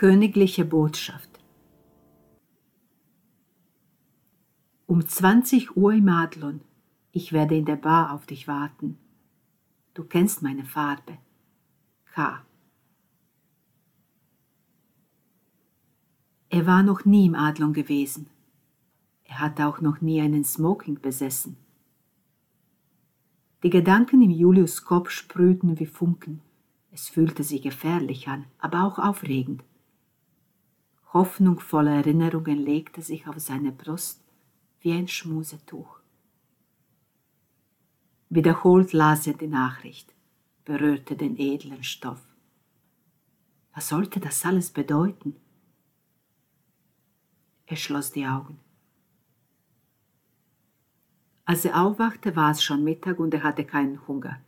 Königliche Botschaft Um 20 Uhr im Adlon. Ich werde in der Bar auf dich warten. Du kennst meine Farbe. K. Er war noch nie im Adlon gewesen. Er hatte auch noch nie einen Smoking besessen. Die Gedanken im Julius Kopf sprühten wie Funken. Es fühlte sich gefährlich an, aber auch aufregend. Hoffnungsvolle Erinnerungen legte sich auf seine Brust wie ein Schmusetuch. Wiederholt las er die Nachricht, berührte den edlen Stoff. Was sollte das alles bedeuten? Er schloss die Augen. Als er aufwachte, war es schon Mittag und er hatte keinen Hunger.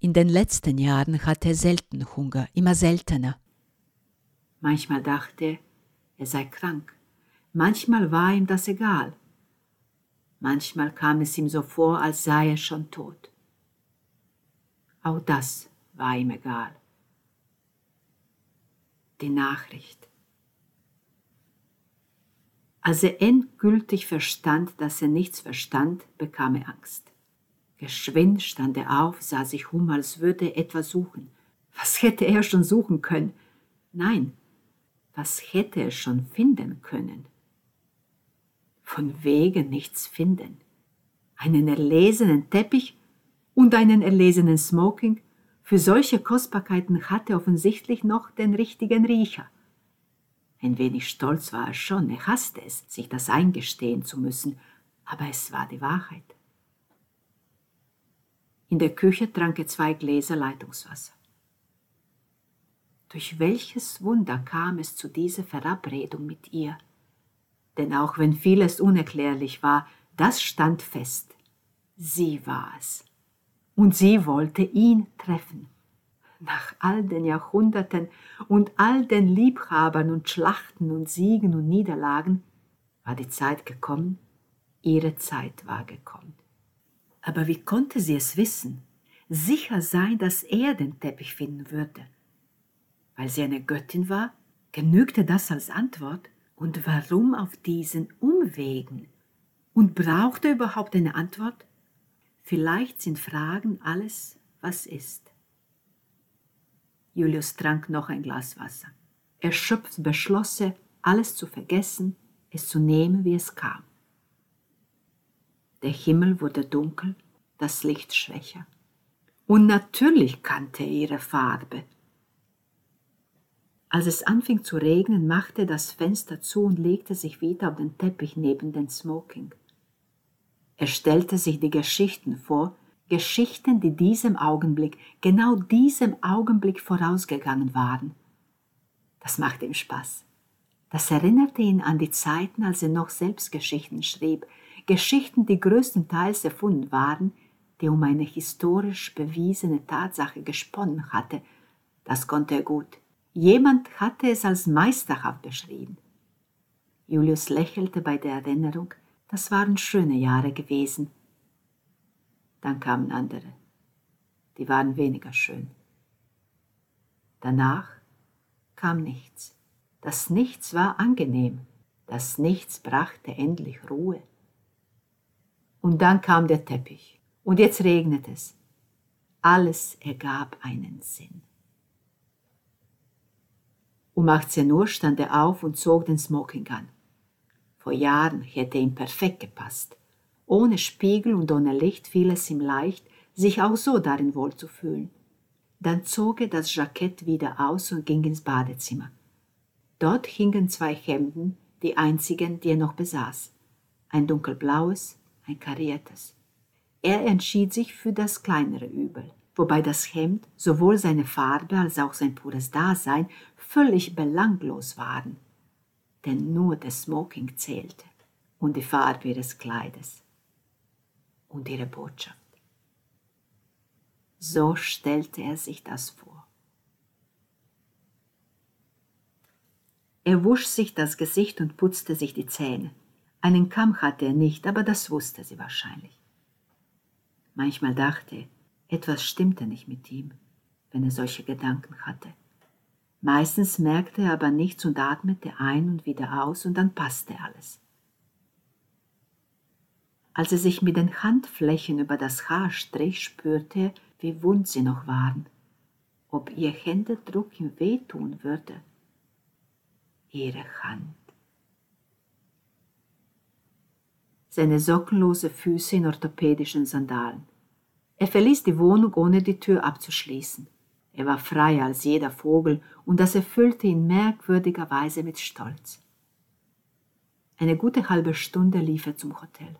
In den letzten Jahren hatte er selten Hunger, immer seltener. Manchmal dachte er, er sei krank. Manchmal war ihm das egal. Manchmal kam es ihm so vor, als sei er schon tot. Auch das war ihm egal. Die Nachricht. Als er endgültig verstand, dass er nichts verstand, bekam er Angst. Geschwind stand er auf, sah sich um, als würde er etwas suchen. Was hätte er schon suchen können? Nein, was hätte er schon finden können? Von wegen nichts finden. Einen erlesenen Teppich und einen erlesenen Smoking, für solche Kostbarkeiten hatte er offensichtlich noch den richtigen Riecher. Ein wenig stolz war er schon, er hasste es, sich das eingestehen zu müssen, aber es war die Wahrheit. In der Küche trank er zwei Gläser Leitungswasser. Durch welches Wunder kam es zu dieser Verabredung mit ihr? Denn auch wenn vieles unerklärlich war, das stand fest. Sie war es. Und sie wollte ihn treffen nach all den Jahrhunderten und all den Liebhabern und Schlachten und Siegen und Niederlagen, war die Zeit gekommen, ihre Zeit war gekommen. Aber wie konnte sie es wissen, sicher sein, dass er den Teppich finden würde? Weil sie eine Göttin war, genügte das als Antwort? Und warum auf diesen Umwegen? Und brauchte überhaupt eine Antwort? Vielleicht sind Fragen alles, was ist. Julius trank noch ein Glas Wasser. Erschöpft beschloss er, alles zu vergessen, es zu nehmen, wie es kam. Der Himmel wurde dunkel, das Licht schwächer. Und natürlich kannte er ihre Farbe. Als es anfing zu regnen, machte er das Fenster zu und legte sich wieder auf den Teppich neben den Smoking. Er stellte sich die Geschichten vor, Geschichten, die diesem Augenblick, genau diesem Augenblick vorausgegangen waren. Das machte ihm Spaß. Das erinnerte ihn an die Zeiten, als er noch selbst Geschichten schrieb, Geschichten, die größtenteils erfunden waren, die um eine historisch bewiesene Tatsache gesponnen hatte. Das konnte er gut. Jemand hatte es als meisterhaft beschrieben. Julius lächelte bei der Erinnerung, das waren schöne Jahre gewesen, dann kamen andere. Die waren weniger schön. Danach kam nichts. Das Nichts war angenehm. Das Nichts brachte endlich Ruhe. Und dann kam der Teppich. Und jetzt regnet es. Alles ergab einen Sinn. Um 18 Uhr stand er auf und zog den Smoking an. Vor Jahren hätte ihm perfekt gepasst. Ohne Spiegel und ohne Licht fiel es ihm leicht, sich auch so darin wohlzufühlen. Dann zog er das Jackett wieder aus und ging ins Badezimmer. Dort hingen zwei Hemden, die einzigen, die er noch besaß. Ein dunkelblaues, ein kariertes. Er entschied sich für das kleinere Übel, wobei das Hemd, sowohl seine Farbe als auch sein pures Dasein, völlig belanglos waren. Denn nur der Smoking zählte und die Farbe ihres Kleides und ihre Botschaft. So stellte er sich das vor. Er wusch sich das Gesicht und putzte sich die Zähne. Einen Kamm hatte er nicht, aber das wusste sie wahrscheinlich. Manchmal dachte er, etwas stimmte nicht mit ihm, wenn er solche Gedanken hatte. Meistens merkte er aber nichts und atmete ein und wieder aus und dann passte alles. Als er sich mit den Handflächen über das Haar strich, spürte er, wie wund sie noch waren, ob ihr Händedruck ihm wehtun würde. Ihre Hand. Seine sockenlose Füße in orthopädischen Sandalen. Er verließ die Wohnung, ohne die Tür abzuschließen. Er war freier als jeder Vogel und das erfüllte ihn merkwürdiger Weise mit Stolz. Eine gute halbe Stunde lief er zum Hotel.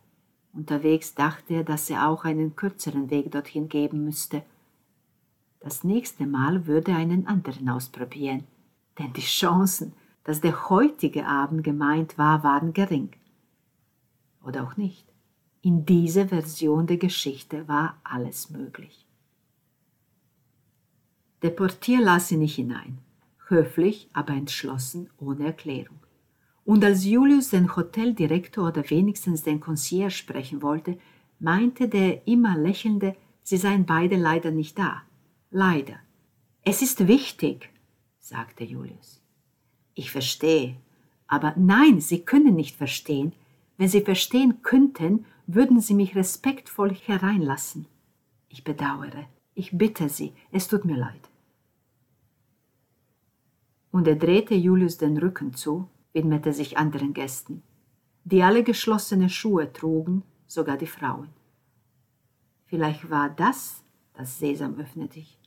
Unterwegs dachte er, dass er auch einen kürzeren Weg dorthin geben müsste. Das nächste Mal würde er einen anderen ausprobieren, denn die Chancen, dass der heutige Abend gemeint war, waren gering. Oder auch nicht. In dieser Version der Geschichte war alles möglich. Der Portier las sie nicht hinein, höflich, aber entschlossen, ohne Erklärung. Und als Julius den Hoteldirektor oder wenigstens den Concierge sprechen wollte, meinte der immer lächelnde, sie seien beide leider nicht da. Leider. Es ist wichtig, sagte Julius. Ich verstehe. Aber nein, Sie können nicht verstehen. Wenn Sie verstehen könnten, würden Sie mich respektvoll hereinlassen. Ich bedauere. Ich bitte Sie, es tut mir leid und er drehte Julius den Rücken zu, widmete sich anderen Gästen, die alle geschlossene Schuhe trugen, sogar die Frauen. Vielleicht war das das Sesam öffne dich.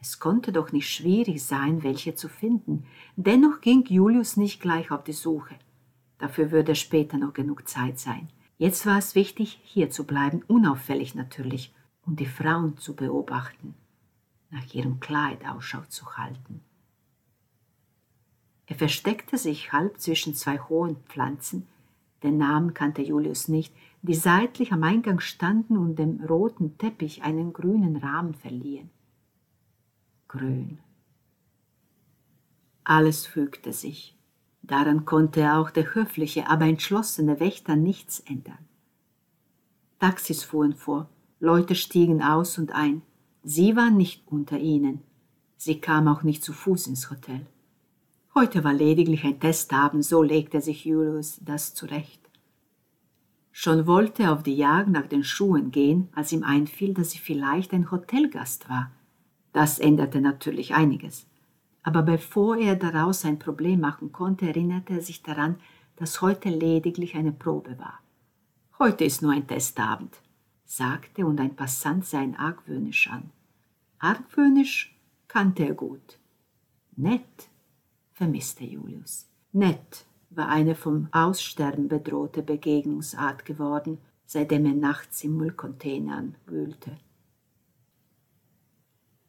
Es konnte doch nicht schwierig sein, welche zu finden. Dennoch ging Julius nicht gleich auf die Suche. Dafür würde später noch genug Zeit sein. Jetzt war es wichtig, hier zu bleiben, unauffällig natürlich, und die Frauen zu beobachten, nach ihrem Kleid Ausschau zu halten. Er versteckte sich halb zwischen zwei hohen Pflanzen, den Namen kannte Julius nicht, die seitlich am Eingang standen und dem roten Teppich einen grünen Rahmen verliehen. Grün. Alles fügte sich. Daran konnte auch der höfliche, aber entschlossene Wächter nichts ändern. Taxis fuhren vor, Leute stiegen aus und ein. Sie war nicht unter ihnen. Sie kam auch nicht zu Fuß ins Hotel. Heute war lediglich ein Testabend, so legte sich Julius das zurecht. Schon wollte er auf die Jagd nach den Schuhen gehen, als ihm einfiel, dass sie vielleicht ein Hotelgast war. Das änderte natürlich einiges. Aber bevor er daraus ein Problem machen konnte, erinnerte er sich daran, dass heute lediglich eine Probe war. Heute ist nur ein Testabend, sagte und ein Passant sah ihn argwöhnisch an. Argwöhnisch kannte er gut. Nett, vermisste Julius. Nett war eine vom Aussterben bedrohte Begegnungsart geworden, seitdem er nachts in Müllcontainern wühlte.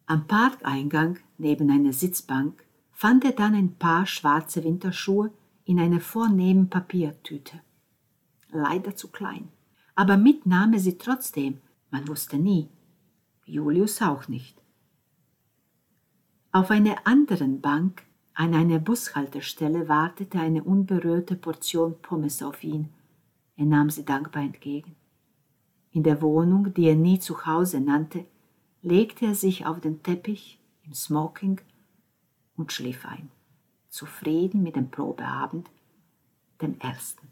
Am Parkeingang, neben einer Sitzbank, fand er dann ein paar schwarze Winterschuhe in einer vornehmen Papiertüte. Leider zu klein. Aber mit nahm er sie trotzdem, man wusste nie. Julius auch nicht. Auf einer anderen Bank an einer Bushaltestelle wartete eine unberührte Portion Pommes auf ihn. Er nahm sie dankbar entgegen. In der Wohnung, die er nie zu Hause nannte, legte er sich auf den Teppich im Smoking und schlief ein, zufrieden mit dem Probeabend, dem ersten.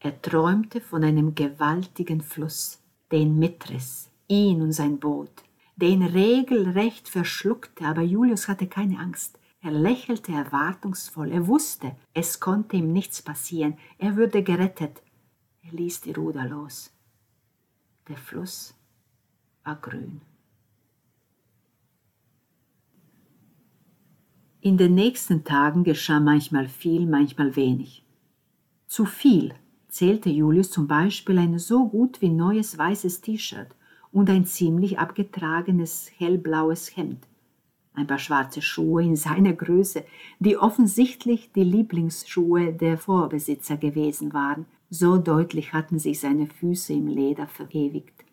Er träumte von einem gewaltigen Fluss, den mitriss, ihn und sein Boot, den regelrecht verschluckte, aber Julius hatte keine Angst. Er lächelte erwartungsvoll. Er wusste, es konnte ihm nichts passieren. Er würde gerettet. Er ließ die Ruder los. Der Fluss war grün. In den nächsten Tagen geschah manchmal viel, manchmal wenig. Zu viel zählte Julius zum Beispiel ein so gut wie neues weißes T-Shirt und ein ziemlich abgetragenes hellblaues Hemd ein paar schwarze Schuhe in seiner Größe, die offensichtlich die Lieblingsschuhe der Vorbesitzer gewesen waren, so deutlich hatten sich seine Füße im Leder verewigt.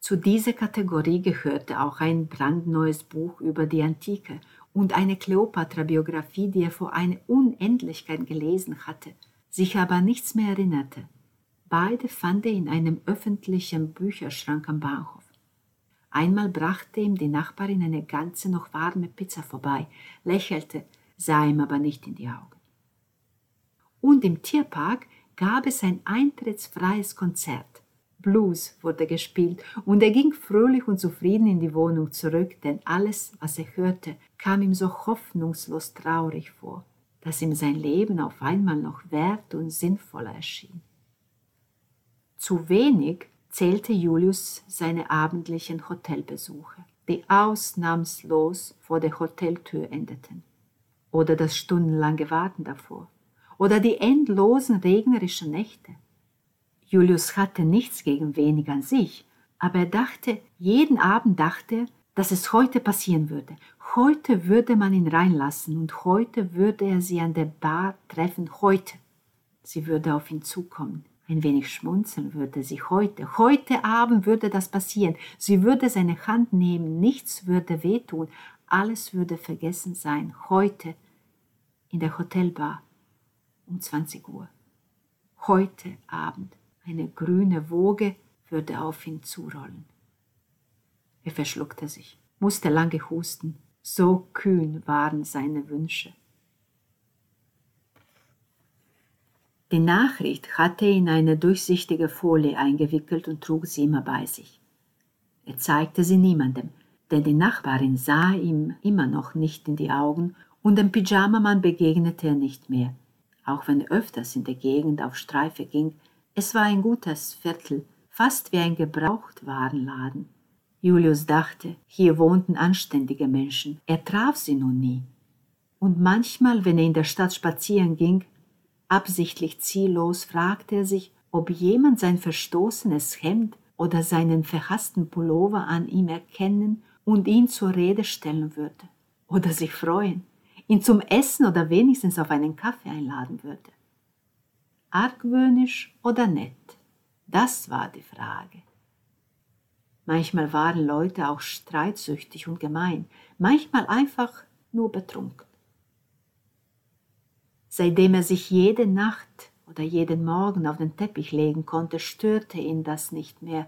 Zu dieser Kategorie gehörte auch ein brandneues Buch über die Antike und eine Kleopatra-Biografie, die er vor einer Unendlichkeit gelesen hatte, sich aber nichts mehr erinnerte. Beide fand er in einem öffentlichen Bücherschrank am Bahnhof. Einmal brachte ihm die Nachbarin eine ganze noch warme Pizza vorbei, lächelte, sah ihm aber nicht in die Augen. Und im Tierpark gab es ein eintrittsfreies Konzert. Blues wurde gespielt und er ging fröhlich und zufrieden in die Wohnung zurück, denn alles, was er hörte, kam ihm so hoffnungslos traurig vor, dass ihm sein Leben auf einmal noch wert und sinnvoller erschien. Zu wenig zählte Julius seine abendlichen Hotelbesuche, die ausnahmslos vor der Hoteltür endeten, oder das stundenlange Warten davor, oder die endlosen regnerischen Nächte. Julius hatte nichts gegen wenig an sich, aber er dachte, jeden Abend dachte dass es heute passieren würde. Heute würde man ihn reinlassen und heute würde er sie an der Bar treffen. Heute. Sie würde auf ihn zukommen. Ein wenig schmunzeln würde sie heute. Heute Abend würde das passieren. Sie würde seine Hand nehmen. Nichts würde wehtun. Alles würde vergessen sein. Heute in der Hotelbar um 20 Uhr. Heute Abend. Eine grüne Woge würde auf ihn zurollen. Er verschluckte sich, musste lange husten, so kühn waren seine Wünsche. Die Nachricht hatte ihn in eine durchsichtige Folie eingewickelt und trug sie immer bei sich. Er zeigte sie niemandem, denn die Nachbarin sah ihm immer noch nicht in die Augen und dem Pyjamamann begegnete er nicht mehr, auch wenn er öfters in der Gegend auf Streife ging, es war ein gutes Viertel, fast wie ein Gebrauchtwarenladen. Julius dachte, hier wohnten anständige Menschen. Er traf sie nun nie. Und manchmal, wenn er in der Stadt spazieren ging, absichtlich ziellos, fragte er sich, ob jemand sein verstoßenes Hemd oder seinen verhassten Pullover an ihm erkennen und ihn zur Rede stellen würde. Oder sich freuen, ihn zum Essen oder wenigstens auf einen Kaffee einladen würde argwöhnisch oder nett? Das war die Frage. Manchmal waren Leute auch streitsüchtig und gemein, manchmal einfach nur betrunken. Seitdem er sich jede Nacht oder jeden Morgen auf den Teppich legen konnte, störte ihn das nicht mehr,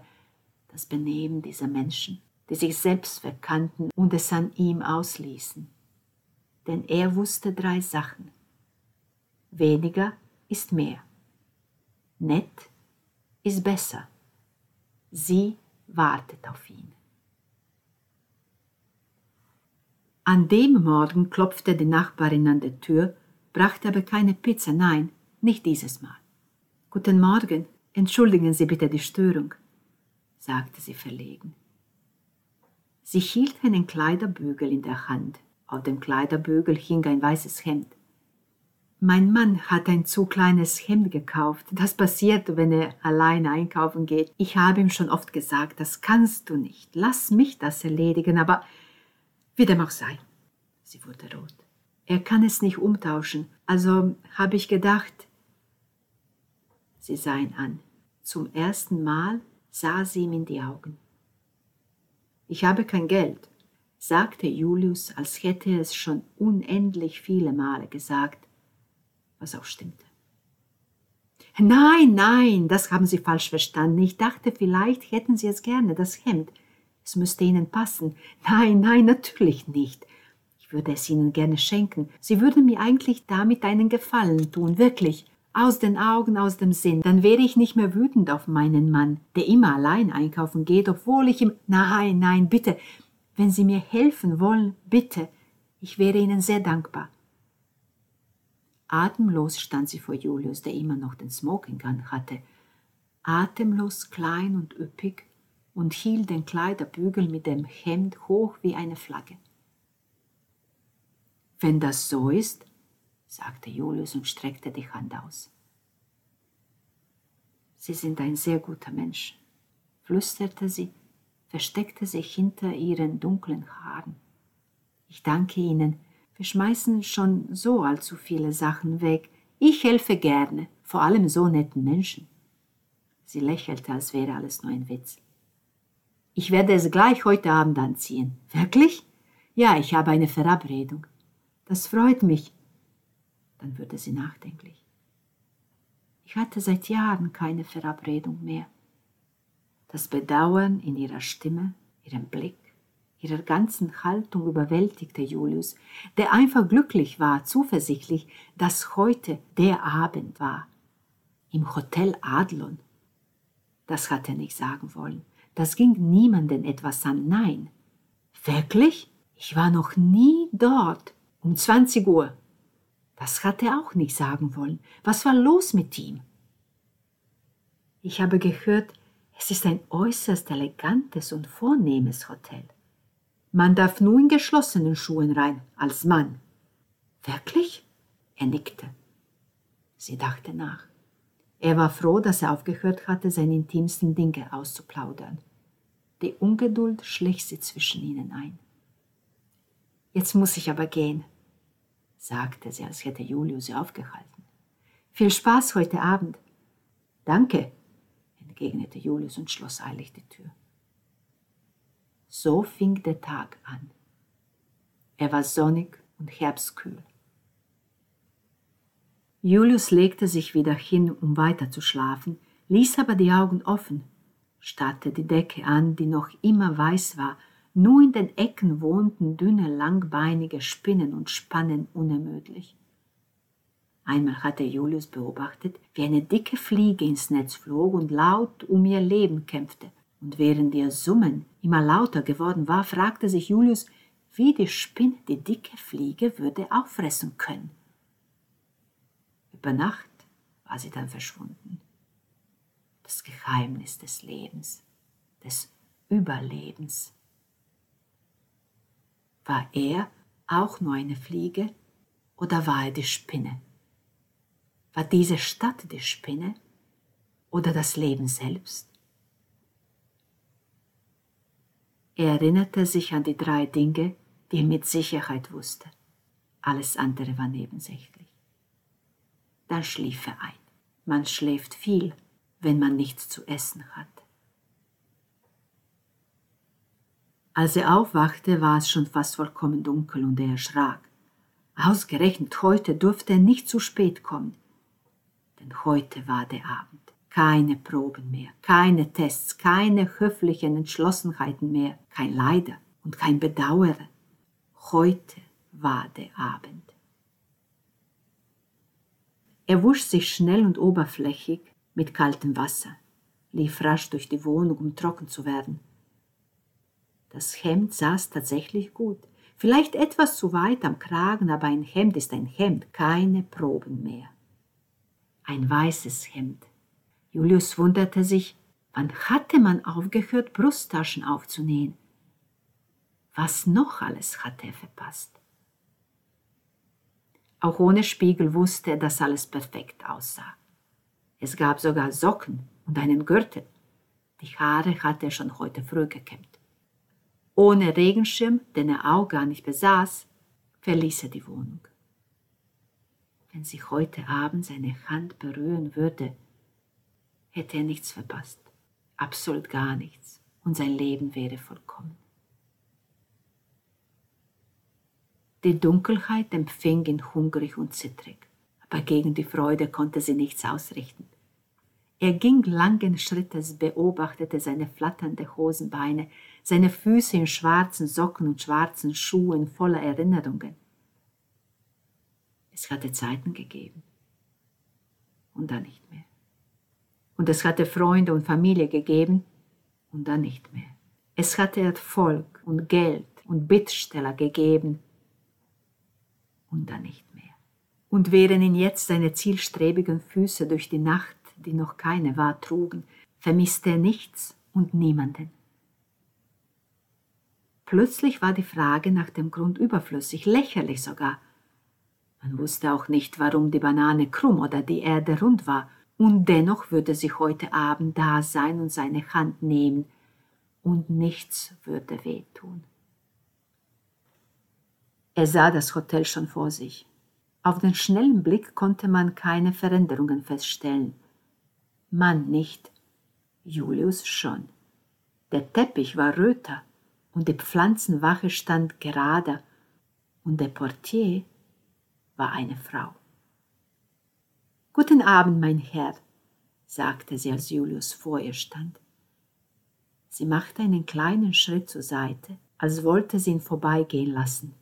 das Benehmen dieser Menschen, die sich selbst verkannten und es an ihm ausließen. Denn er wusste drei Sachen. Weniger ist mehr nett ist besser. Sie wartet auf ihn. An dem Morgen klopfte die Nachbarin an der Tür, brachte aber keine Pizza, nein, nicht dieses Mal. Guten Morgen, entschuldigen Sie bitte die Störung, sagte sie verlegen. Sie hielt einen Kleiderbügel in der Hand. Auf dem Kleiderbügel hing ein weißes Hemd. Mein Mann hat ein zu kleines Hemd gekauft. Das passiert, wenn er alleine einkaufen geht. Ich habe ihm schon oft gesagt, das kannst du nicht. Lass mich das erledigen, aber wie dem auch sei. Sie wurde rot. Er kann es nicht umtauschen. Also habe ich gedacht. Sie sah ihn an. Zum ersten Mal sah sie ihm in die Augen. Ich habe kein Geld, sagte Julius, als hätte er es schon unendlich viele Male gesagt was auch stimmte. Nein, nein, das haben Sie falsch verstanden. Ich dachte, vielleicht hätten Sie es gerne, das Hemd. Es müsste Ihnen passen. Nein, nein, natürlich nicht. Ich würde es Ihnen gerne schenken. Sie würden mir eigentlich damit einen Gefallen tun, wirklich. Aus den Augen, aus dem Sinn. Dann wäre ich nicht mehr wütend auf meinen Mann, der immer allein einkaufen geht, obwohl ich ihm. Nein, nein, bitte. Wenn Sie mir helfen wollen, bitte. Ich wäre Ihnen sehr dankbar. Atemlos stand sie vor Julius, der immer noch den Smoking an hatte. Atemlos, klein und üppig und hielt den Kleiderbügel mit dem Hemd hoch wie eine Flagge. Wenn das so ist, sagte Julius und streckte die Hand aus. Sie sind ein sehr guter Mensch, flüsterte sie, versteckte sich hinter ihren dunklen Haaren. Ich danke Ihnen, wir schmeißen schon so allzu viele Sachen weg. Ich helfe gerne, vor allem so netten Menschen. Sie lächelte, als wäre alles nur ein Witz. Ich werde es gleich heute Abend anziehen. Wirklich? Ja, ich habe eine Verabredung. Das freut mich. Dann wurde sie nachdenklich. Ich hatte seit Jahren keine Verabredung mehr. Das Bedauern in ihrer Stimme, Ihren Blick, ihrer ganzen Haltung überwältigte Julius, der einfach glücklich war, zuversichtlich, dass heute der Abend war. Im Hotel Adlon. Das hat er nicht sagen wollen. Das ging niemanden etwas an. Nein. Wirklich? Ich war noch nie dort. Um 20 Uhr. Das hat er auch nicht sagen wollen. Was war los mit ihm? Ich habe gehört, es ist ein äußerst elegantes und vornehmes Hotel. Man darf nur in geschlossenen Schuhen rein, als Mann. Wirklich? Er nickte. Sie dachte nach. Er war froh, dass er aufgehört hatte, seine intimsten Dinge auszuplaudern. Die Ungeduld schlich sie zwischen ihnen ein. Jetzt muss ich aber gehen, sagte sie, als hätte Julius sie aufgehalten. Viel Spaß heute Abend. Danke, entgegnete Julius und schloss eilig die Tür. So fing der Tag an. Er war sonnig und herbstkühl. Julius legte sich wieder hin, um weiter zu schlafen, ließ aber die Augen offen, starrte die Decke an, die noch immer weiß war, nur in den Ecken wohnten dünne, langbeinige Spinnen und Spannen unermüdlich. Einmal hatte Julius beobachtet, wie eine dicke Fliege ins Netz flog und laut um ihr Leben kämpfte. Und während ihr Summen immer lauter geworden war, fragte sich Julius, wie die Spinne die dicke Fliege würde auffressen können. Über Nacht war sie dann verschwunden. Das Geheimnis des Lebens, des Überlebens. War er auch nur eine Fliege oder war er die Spinne? War diese Stadt die Spinne oder das Leben selbst? Er erinnerte sich an die drei Dinge, die er mit Sicherheit wusste. Alles andere war nebensächlich dann schlief er ein. Man schläft viel, wenn man nichts zu essen hat. Als er aufwachte, war es schon fast vollkommen dunkel und er erschrak. Ausgerechnet heute durfte er nicht zu spät kommen. Denn heute war der Abend. Keine Proben mehr, keine Tests, keine höflichen Entschlossenheiten mehr, kein Leider und kein Bedauere. Heute war der Abend. Er wusch sich schnell und oberflächig mit kaltem Wasser, lief rasch durch die Wohnung, um trocken zu werden. Das Hemd saß tatsächlich gut, vielleicht etwas zu weit am Kragen, aber ein Hemd ist ein Hemd, keine Proben mehr. Ein weißes Hemd. Julius wunderte sich, wann hatte man aufgehört, Brusttaschen aufzunähen? Was noch alles hatte er verpasst? Auch ohne Spiegel wusste er, dass alles perfekt aussah. Es gab sogar Socken und einen Gürtel. Die Haare hatte er schon heute früh gekämmt. Ohne Regenschirm, den er auch gar nicht besaß, verließ er die Wohnung. Wenn sie heute Abend seine Hand berühren würde, hätte er nichts verpasst, absolut gar nichts, und sein Leben wäre vollkommen. Die Dunkelheit empfing ihn hungrig und zittrig, aber gegen die Freude konnte sie nichts ausrichten. Er ging langen Schrittes, beobachtete seine flatternde Hosenbeine, seine Füße in schwarzen Socken und schwarzen Schuhen voller Erinnerungen. Es hatte Zeiten gegeben und dann nicht mehr. Und es hatte Freunde und Familie gegeben und dann nicht mehr. Es hatte Erfolg und Geld und Bittsteller gegeben und dann nicht mehr. Und während ihn jetzt seine zielstrebigen Füße durch die Nacht, die noch keine war, trugen, vermisste er nichts und niemanden. Plötzlich war die Frage nach dem Grund überflüssig, lächerlich sogar. Man wusste auch nicht, warum die Banane krumm oder die Erde rund war, und dennoch würde sie heute Abend da sein und seine Hand nehmen, und nichts würde wehtun. Er sah das Hotel schon vor sich. Auf den schnellen Blick konnte man keine Veränderungen feststellen. Mann nicht, Julius schon. Der Teppich war röter und die Pflanzenwache stand gerade und der Portier war eine Frau. Guten Abend, mein Herr, sagte sie, als Julius vor ihr stand. Sie machte einen kleinen Schritt zur Seite, als wollte sie ihn vorbeigehen lassen.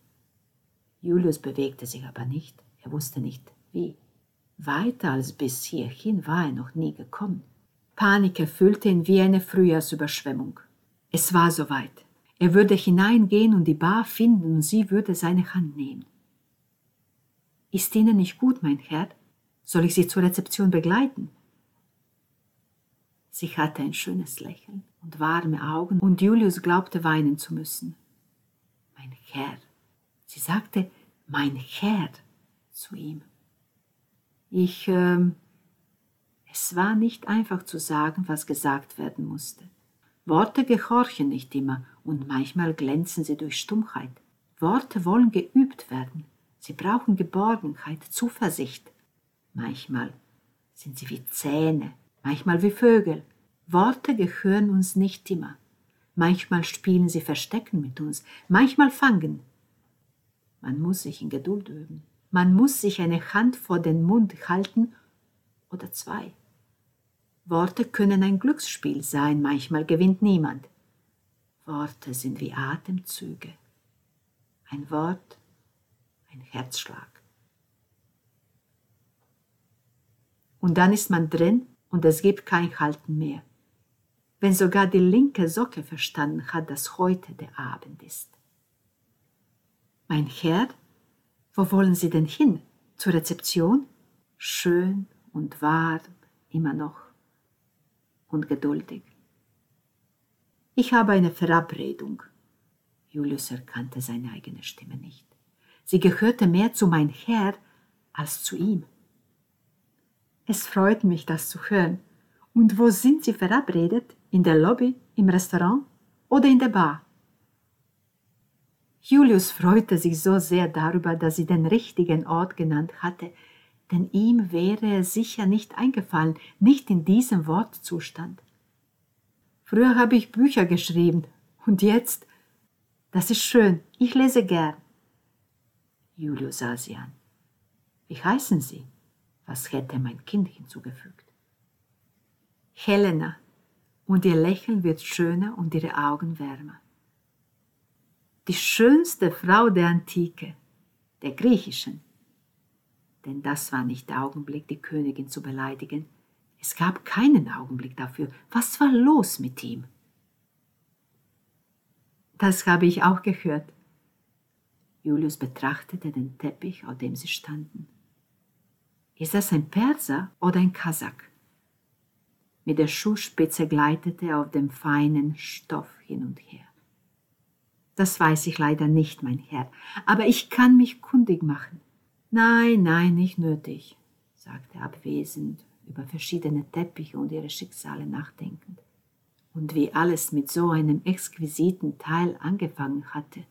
Julius bewegte sich aber nicht, er wusste nicht wie. Weiter als bis hierhin war er noch nie gekommen. Panik erfüllte ihn wie eine Frühjahrsüberschwemmung. Es war soweit. Er würde hineingehen und die Bar finden und sie würde seine Hand nehmen. Ist Ihnen nicht gut, mein Herr? Soll ich Sie zur Rezeption begleiten? Sie hatte ein schönes Lächeln und warme Augen, und Julius glaubte weinen zu müssen. Mein Herr. Sie sagte, mein Herr zu ihm. Ich, ähm, es war nicht einfach zu sagen, was gesagt werden musste. Worte gehorchen nicht immer und manchmal glänzen sie durch Stummheit. Worte wollen geübt werden. Sie brauchen Geborgenheit, Zuversicht. Manchmal sind sie wie Zähne, manchmal wie Vögel. Worte gehören uns nicht immer. Manchmal spielen sie Verstecken mit uns, manchmal fangen. Man muss sich in Geduld üben. Man muss sich eine Hand vor den Mund halten oder zwei. Worte können ein Glücksspiel sein, manchmal gewinnt niemand. Worte sind wie Atemzüge. Ein Wort, ein Herzschlag. Und dann ist man drin und es gibt kein Halten mehr. Wenn sogar die linke Socke verstanden hat, dass heute der Abend ist. Mein Herr, wo wollen Sie denn hin? Zur Rezeption? Schön und warm, immer noch und geduldig. Ich habe eine Verabredung. Julius erkannte seine eigene Stimme nicht. Sie gehörte mehr zu mein Herr als zu ihm. Es freut mich, das zu hören. Und wo sind Sie verabredet? In der Lobby, im Restaurant oder in der Bar? Julius freute sich so sehr darüber, dass sie den richtigen Ort genannt hatte, denn ihm wäre es sicher nicht eingefallen, nicht in diesem Wortzustand. Früher habe ich Bücher geschrieben und jetzt, das ist schön, ich lese gern. Julius sah sie an. Wie heißen Sie? Was hätte mein Kind hinzugefügt? Helena, und ihr Lächeln wird schöner und ihre Augen wärmer die schönste Frau der Antike, der griechischen. Denn das war nicht der Augenblick, die Königin zu beleidigen. Es gab keinen Augenblick dafür. Was war los mit ihm? Das habe ich auch gehört. Julius betrachtete den Teppich, auf dem sie standen. Ist das ein Perser oder ein Kasach? Mit der Schuhspitze gleitete er auf dem feinen Stoff hin und her. Das weiß ich leider nicht, mein Herr, aber ich kann mich kundig machen. Nein, nein, nicht nötig, sagte er abwesend, über verschiedene Teppiche und ihre Schicksale nachdenkend. Und wie alles mit so einem exquisiten Teil angefangen hatte.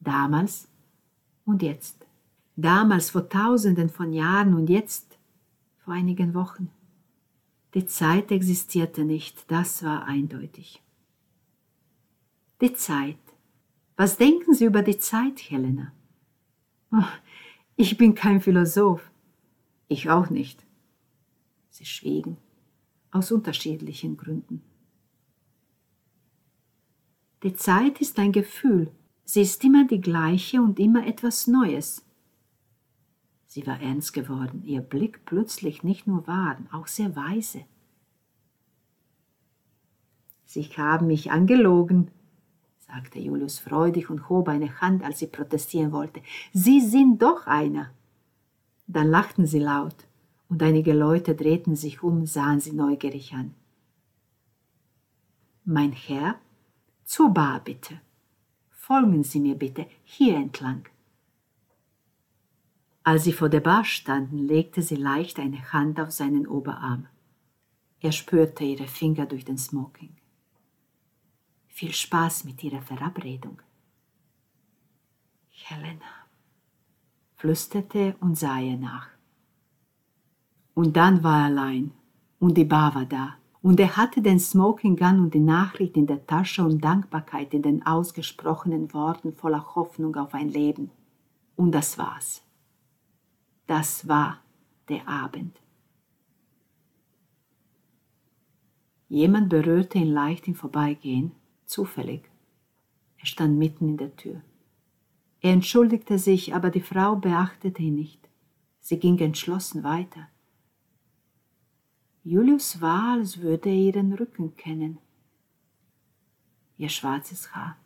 Damals und jetzt. Damals vor tausenden von Jahren und jetzt vor einigen Wochen. Die Zeit existierte nicht, das war eindeutig. Die Zeit was denken Sie über die Zeit, Helena? Oh, ich bin kein Philosoph. Ich auch nicht. Sie schwiegen, aus unterschiedlichen Gründen. Die Zeit ist ein Gefühl. Sie ist immer die gleiche und immer etwas Neues. Sie war ernst geworden, ihr Blick plötzlich nicht nur warm, auch sehr weise. Sie haben mich angelogen, sagte Julius freudig und hob eine Hand, als sie protestieren wollte. Sie sind doch einer. Dann lachten sie laut, und einige Leute drehten sich um, sahen sie neugierig an. Mein Herr, zur Bar bitte. Folgen Sie mir bitte hier entlang. Als sie vor der Bar standen, legte sie leicht eine Hand auf seinen Oberarm. Er spürte ihre Finger durch den Smoking. Viel Spaß mit Ihrer Verabredung. Helena flüsterte und sah ihr nach. Und dann war er allein und die Bar war da und er hatte den Smoking Gun und die Nachricht in der Tasche und Dankbarkeit in den ausgesprochenen Worten voller Hoffnung auf ein Leben. Und das war's. Das war der Abend. Jemand berührte ihn leicht im Vorbeigehen, zufällig. Er stand mitten in der Tür. Er entschuldigte sich, aber die Frau beachtete ihn nicht. Sie ging entschlossen weiter. Julius war, als würde er ihren Rücken kennen. Ihr schwarzes Haar.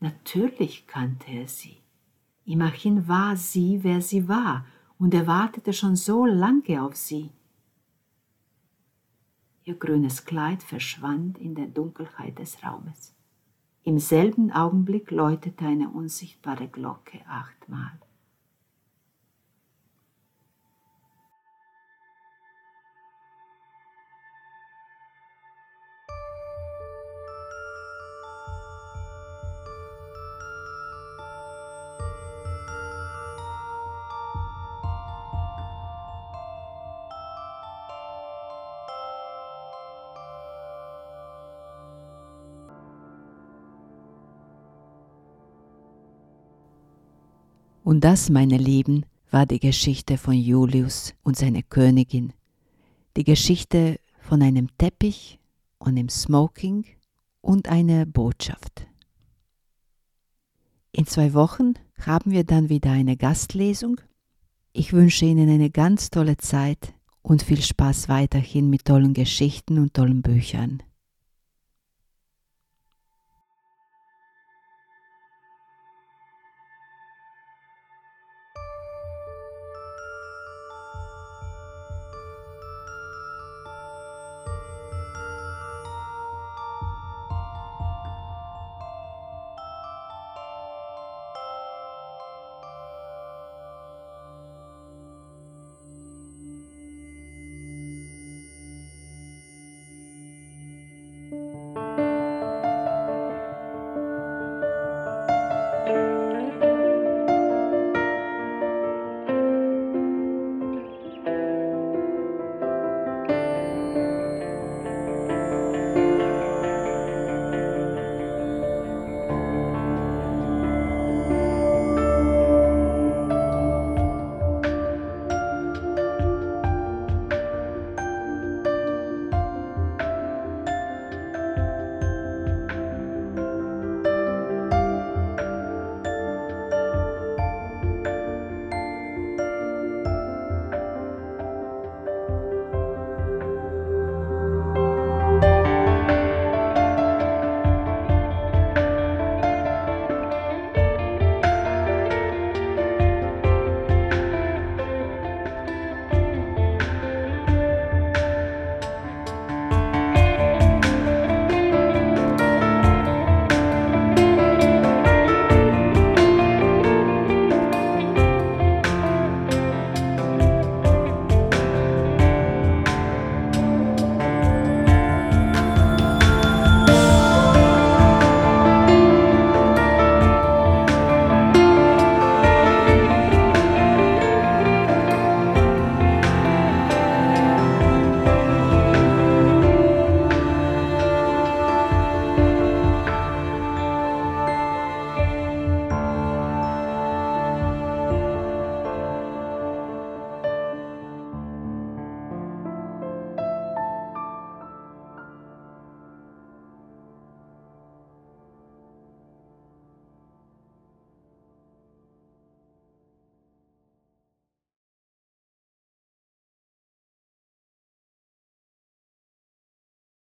Natürlich kannte er sie. Immerhin war sie, wer sie war, und er wartete schon so lange auf sie. Ihr grünes Kleid verschwand in der Dunkelheit des Raumes. Im selben Augenblick läutete eine unsichtbare Glocke achtmal. Und das, meine Lieben, war die Geschichte von Julius und seiner Königin. Die Geschichte von einem Teppich und einem Smoking und einer Botschaft. In zwei Wochen haben wir dann wieder eine Gastlesung. Ich wünsche Ihnen eine ganz tolle Zeit und viel Spaß weiterhin mit tollen Geschichten und tollen Büchern.